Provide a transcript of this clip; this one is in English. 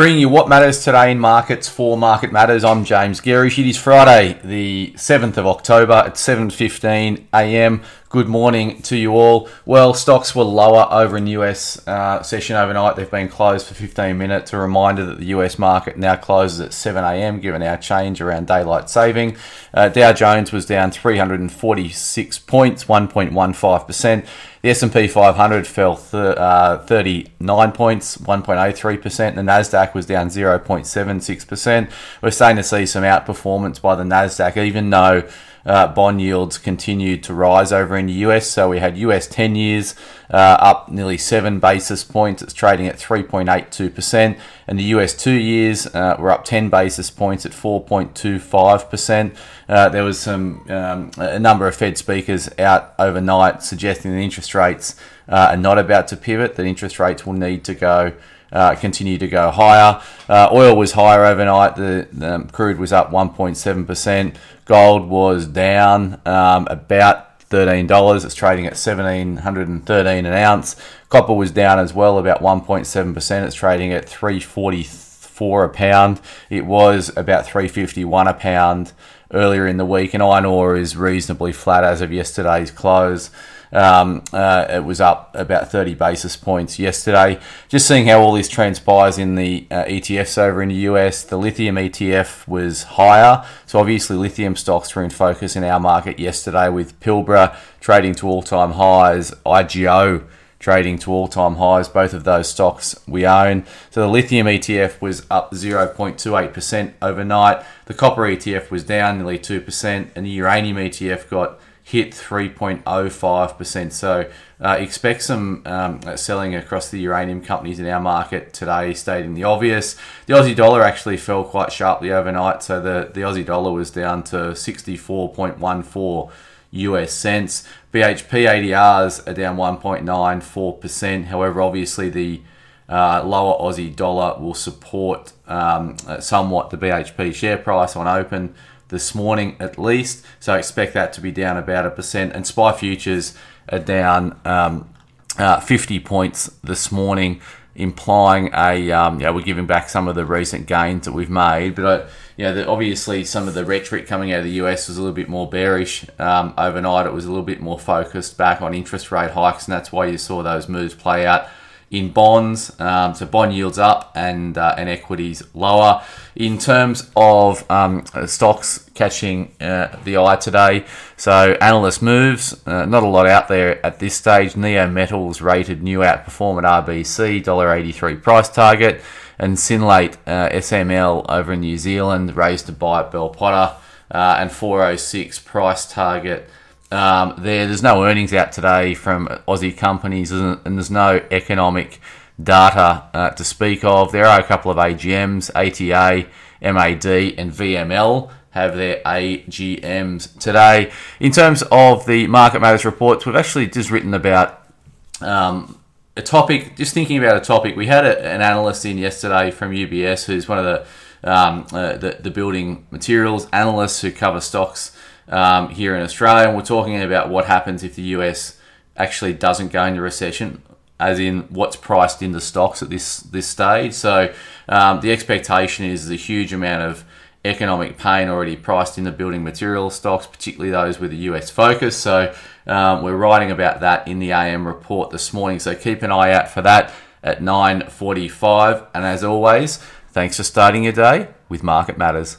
Bringing you what matters today in markets for Market Matters. I'm James Gerrish. It is Friday, the 7th of October at 7:15 a.m. Good morning to you all. Well, stocks were lower over in US uh, session overnight. They've been closed for 15 minutes. A reminder that the US market now closes at 7 a.m. given our change around daylight saving. Uh, Dow Jones was down 346 points, 1.15 percent. The S&P 500 fell th- uh, 39 points, 1.03%. The Nasdaq was down 0.76%. We're starting to see some outperformance by the Nasdaq, even though uh, bond yields continued to rise over in the US. So we had US 10 years uh, up nearly seven basis points. It's trading at 3.82%. And the US two years uh, were up 10 basis points at 4.25%. Uh, there was some um, a number of Fed speakers out overnight suggesting that interest rates uh, are not about to pivot, that interest rates will need to go. Uh, continue to go higher. Uh, oil was higher overnight. The, the crude was up 1.7%. Gold was down um, about $13. It's trading at 1713 an ounce. Copper was down as well, about 1.7%. It's trading at 344 a pound. It was about 351 a pound earlier in the week, and iron ore is reasonably flat as of yesterday's close. Um, uh, it was up about 30 basis points yesterday. Just seeing how all this transpires in the uh, ETFs over in the US. The lithium ETF was higher. So obviously, lithium stocks were in focus in our market yesterday with Pilbara trading to all time highs, IGO trading to all time highs. Both of those stocks we own. So the lithium ETF was up 0.28% overnight. The copper ETF was down nearly 2%, and the uranium ETF got hit 3.05%. So uh, expect some um, selling across the uranium companies in our market today, stating the obvious. The Aussie dollar actually fell quite sharply overnight, so the, the Aussie dollar was down to 64.14 US cents. BHP ADRs are down 1.94%. However, obviously the uh, lower Aussie dollar will support um, somewhat the BHP share price on open this morning at least. So expect that to be down about a percent. And SPI futures are down um, uh, 50 points this morning, implying a um, yeah we're giving back some of the recent gains that we've made. But uh, you know, the, obviously some of the rhetoric coming out of the US was a little bit more bearish um, overnight. It was a little bit more focused back on interest rate hikes, and that's why you saw those moves play out in bonds. Um, so bond yields up and uh, and equities lower. In terms of um, stocks catching uh, the eye today, so analyst moves. Uh, not a lot out there at this stage. Neometals rated new outperform at RBC $1.83 price target, and Synlait uh, SML over in New Zealand raised to buy at Bell Potter uh, and 406 price target. Um, there, there's no earnings out today from Aussie companies, and there's no economic data uh, to speak of. There are a couple of AGMs, ATA, MAD, and VML have their AGMs today. In terms of the Market Matters reports, we've actually just written about um, a topic, just thinking about a topic. We had a, an analyst in yesterday from UBS who's one of the um, uh, the, the building materials analysts who cover stocks um, here in Australia, and we're talking about what happens if the US actually doesn't go into recession, as in what's priced into the stocks at this this stage. So um, the expectation is a huge amount of economic pain already priced in the building material stocks, particularly those with a US focus. So um, we're writing about that in the AM report this morning. So keep an eye out for that at 9:45. And as always, thanks for starting your day with Market Matters.